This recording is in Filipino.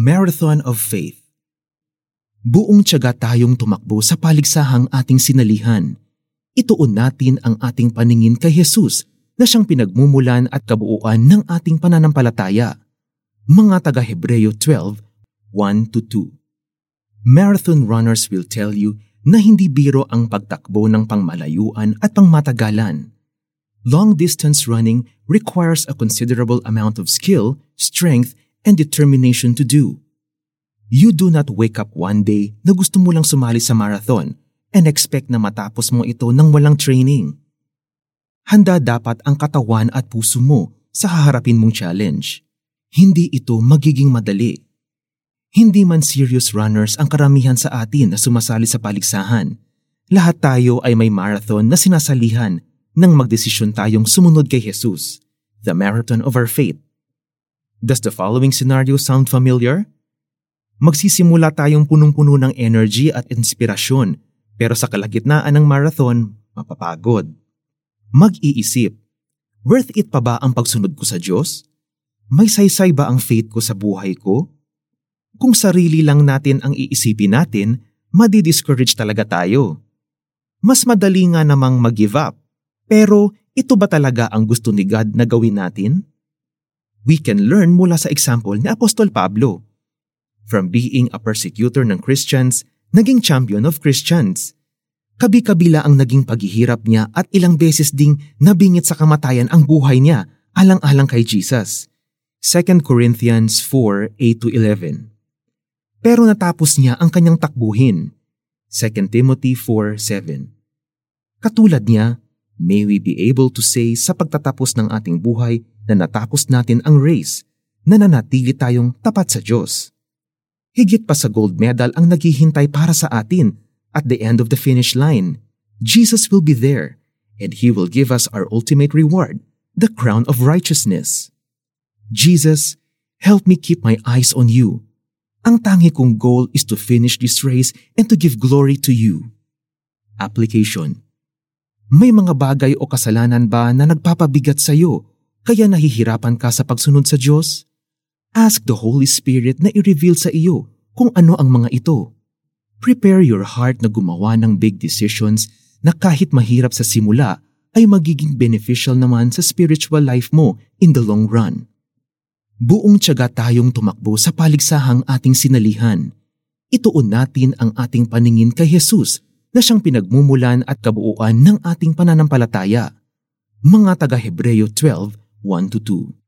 Marathon of Faith Buong tiyaga tayong tumakbo sa paligsahang ating sinalihan. Ituon natin ang ating paningin kay Jesus na siyang pinagmumulan at kabuuan ng ating pananampalataya. Mga taga-Hebreo 12, 1-2 Marathon runners will tell you na hindi biro ang pagtakbo ng pangmalayuan at pangmatagalan. Long-distance running requires a considerable amount of skill, strength, and determination to do. You do not wake up one day na gusto mo lang sumali sa marathon and expect na matapos mo ito ng walang training. Handa dapat ang katawan at puso mo sa haharapin mong challenge. Hindi ito magiging madali. Hindi man serious runners ang karamihan sa atin na sumasali sa paligsahan. Lahat tayo ay may marathon na sinasalihan nang magdesisyon tayong sumunod kay Jesus, the marathon of our faith. Does the following scenario sound familiar? Magsisimula tayong punong-puno ng energy at inspirasyon pero sa kalagitnaan ng marathon, mapapagod. Mag-iisip, worth it pa ba ang pagsunod ko sa Diyos? May saysay ba ang faith ko sa buhay ko? Kung sarili lang natin ang iisipin natin, madi-discourage talaga tayo. Mas madali nga namang mag-give up. Pero ito ba talaga ang gusto ni God na gawin natin? We can learn mula sa example ni Apostol Pablo From being a persecutor ng Christians, naging champion of Christians. Kabi-kabila ang naging paghihirap niya at ilang beses ding nabingit sa kamatayan ang buhay niya alang-alang kay Jesus. 2 Corinthians 4:8-11. Pero natapos niya ang kanyang takbuhin. 2 Timothy 4:7. Katulad niya, may we be able to say sa pagtatapos ng ating buhay na natapos natin ang race, na nanatili tayong tapat sa Diyos. Higit pa sa gold medal ang naghihintay para sa atin at the end of the finish line. Jesus will be there and He will give us our ultimate reward, the crown of righteousness. Jesus, help me keep my eyes on you. Ang tangi kong goal is to finish this race and to give glory to you. Application May mga bagay o kasalanan ba na nagpapabigat sa iyo kaya nahihirapan ka sa pagsunod sa Diyos? Ask the Holy Spirit na i-reveal sa iyo kung ano ang mga ito. Prepare your heart na gumawa ng big decisions na kahit mahirap sa simula ay magiging beneficial naman sa spiritual life mo in the long run. Buong tiyaga tayong tumakbo sa paligsahang ating sinalihan. Ituon natin ang ating paningin kay Jesus na siyang pinagmumulan at kabuuan ng ating pananampalataya. Mga taga-Hebreo 12, 1-2